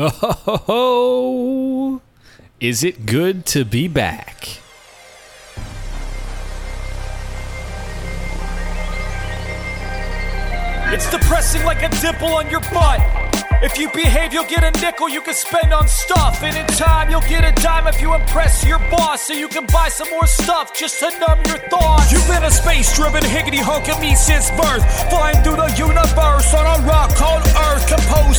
Oh, is it good to be back? It's depressing like a dimple on your butt. If you behave, you'll get a nickel you can spend on stuff. And in time, you'll get a dime if you impress your boss. So you can buy some more stuff just to numb your thoughts. You've been a space driven higgity hunk of me since birth. Flying through the universe on a rock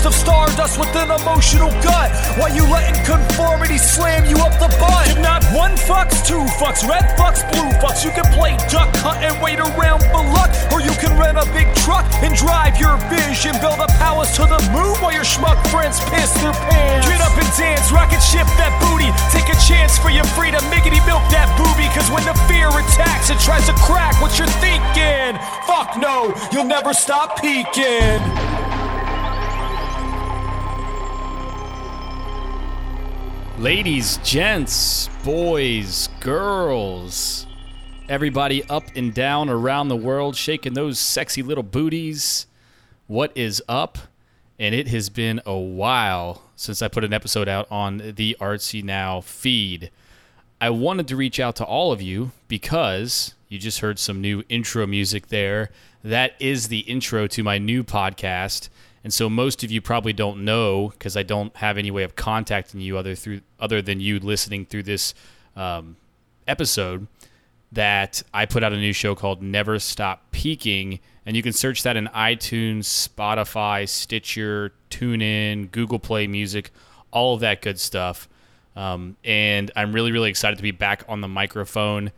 of stardust with an emotional gut. While you letting conformity slam you up the butt. You're not one fucks, two fucks, red fucks, blue fucks. You can play duck hunt and wait around for luck. Or you can rent a big truck and drive your vision. Build a palace to the moon while your schmuck friends piss their pants. Get up and dance, rocket ship that booty. Take a chance for your freedom, miggity milk that booby. Cause when the fear attacks, it tries to crack what you're thinking. Fuck no, you'll never stop peaking. Ladies, gents, boys, girls, everybody up and down around the world shaking those sexy little booties. What is up? And it has been a while since I put an episode out on the Artsy Now feed. I wanted to reach out to all of you because you just heard some new intro music there. That is the intro to my new podcast. And so most of you probably don't know because I don't have any way of contacting you other through other than you listening through this um, episode that I put out a new show called Never Stop Peaking, and you can search that in iTunes, Spotify, Stitcher, TuneIn, Google Play Music, all of that good stuff. Um, and I'm really, really excited to be back on the microphone.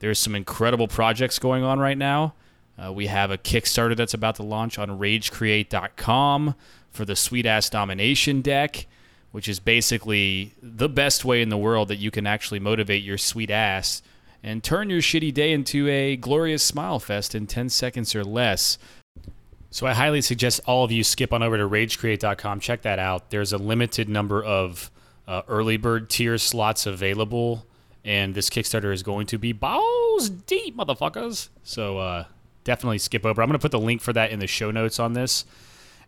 There's some incredible projects going on right now. Uh, we have a Kickstarter that's about to launch on RageCreate.com for the Sweet Ass Domination deck, which is basically the best way in the world that you can actually motivate your sweet ass and turn your shitty day into a glorious smile fest in 10 seconds or less. So I highly suggest all of you skip on over to RageCreate.com. Check that out. There's a limited number of uh, early bird tier slots available, and this Kickstarter is going to be balls deep, motherfuckers. So uh, definitely skip over. I'm going to put the link for that in the show notes on this.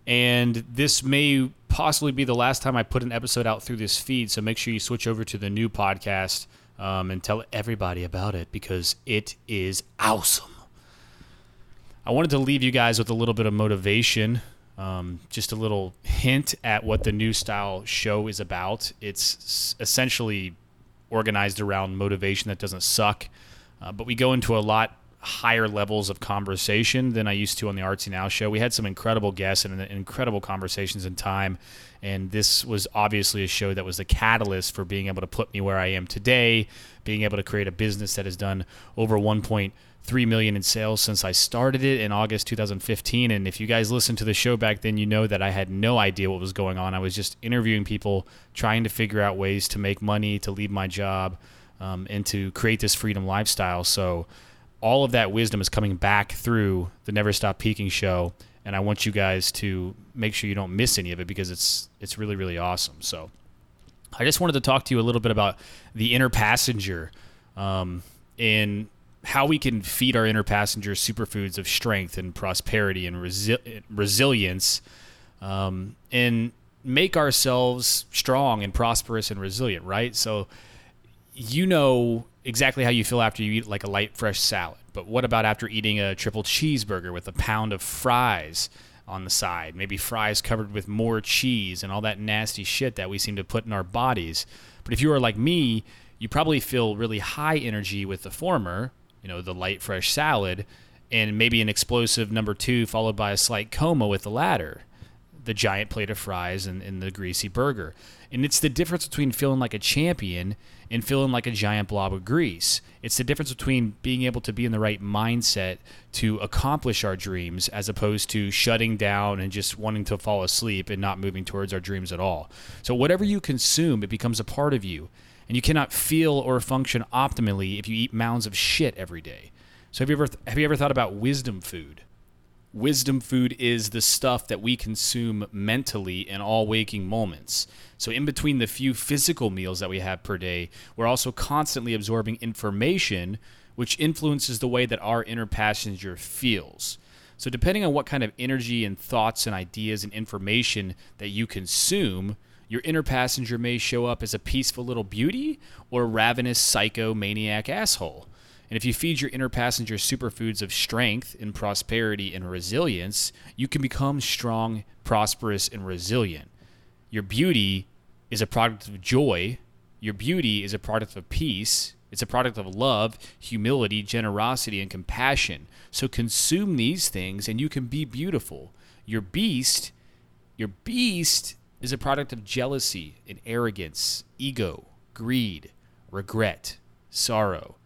And this may possibly be the last time I put an episode out through this feed. So make sure you switch over to the new podcast um, and tell everybody about it because it is awesome. I wanted to leave you guys with a little bit of motivation, um, just a little hint at what the new style show is about. It's essentially organized around motivation that doesn't suck, uh, but we go into a lot higher levels of conversation than I used to on the Artsy Now show. We had some incredible guests and incredible conversations in time, and this was obviously a show that was the catalyst for being able to put me where I am today, being able to create a business that has done over 1.3 million in sales since I started it in August 2015. And if you guys listened to the show back then, you know that I had no idea what was going on. I was just interviewing people, trying to figure out ways to make money, to leave my job, um, and to create this freedom lifestyle. So all of that wisdom is coming back through the Never Stop Peaking show, and I want you guys to make sure you don't miss any of it because it's it's really really awesome. So, I just wanted to talk to you a little bit about the inner passenger, um, and how we can feed our inner passenger superfoods of strength and prosperity and resi- resilience, um, and make ourselves strong and prosperous and resilient. Right. So, you know exactly how you feel after you eat like a light fresh salad. But what about after eating a triple cheeseburger with a pound of fries on the side? Maybe fries covered with more cheese and all that nasty shit that we seem to put in our bodies. But if you are like me, you probably feel really high energy with the former, you know, the light fresh salad, and maybe an explosive number two followed by a slight coma with the latter the giant plate of fries and, and, the greasy burger. And it's the difference between feeling like a champion and feeling like a giant blob of grease. It's the difference between being able to be in the right mindset to accomplish our dreams as opposed to shutting down and just wanting to fall asleep and not moving towards our dreams at all. So, whatever you consume, it becomes a part of you. And you cannot feel or function optimally if you eat mounds of shit every day. So, have you ever, have you ever thought about wisdom food? Wisdom food is the stuff that we consume mentally in all waking moments. So, in between the few physical meals that we have per day, we're also constantly absorbing information which influences the way that our inner passenger feels. So, depending on what kind of energy and thoughts and ideas and information that you consume, Your inner passenger may show up as a peaceful little beauty or a ravenous psycho maniac asshole. And if you feed your inner passenger superfoods of strength and prosperity and resilience, you can become strong, prosperous, and resilient. Your beauty is a product of joy. Your beauty is a product of peace. It's a product of love, humility, generosity, and compassion. So consume these things and you can be beautiful. Your beast, your beast is a product of jealousy and arrogance, ego, greed, regret, sorrow.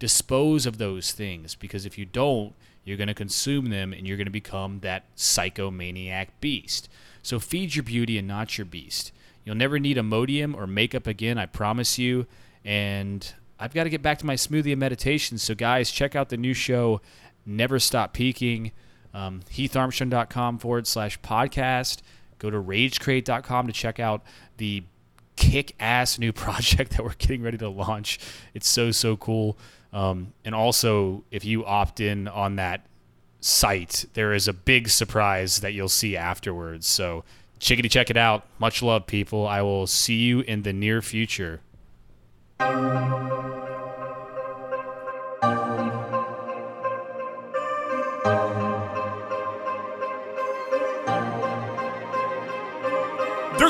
Dispose of those things because if you don't, you're going to consume them and you're going to become that psychomaniac beast. So feed your beauty and not your beast. You'll never need Imodium or makeup again, I promise you. And I've got to get back to my smoothie and meditation. So, guys, check out the new show, Never Stop Peaking. Um, HeathArmstrong.com forward slash podcast. Go to ragecreate.com to check out the kick ass new project that we're getting ready to launch. It's so, so cool. Um, and also, if you opt in on that site, there is a big surprise that you'll see afterwards. So, chickity, check it out. Much love, people. I will see you in the near future.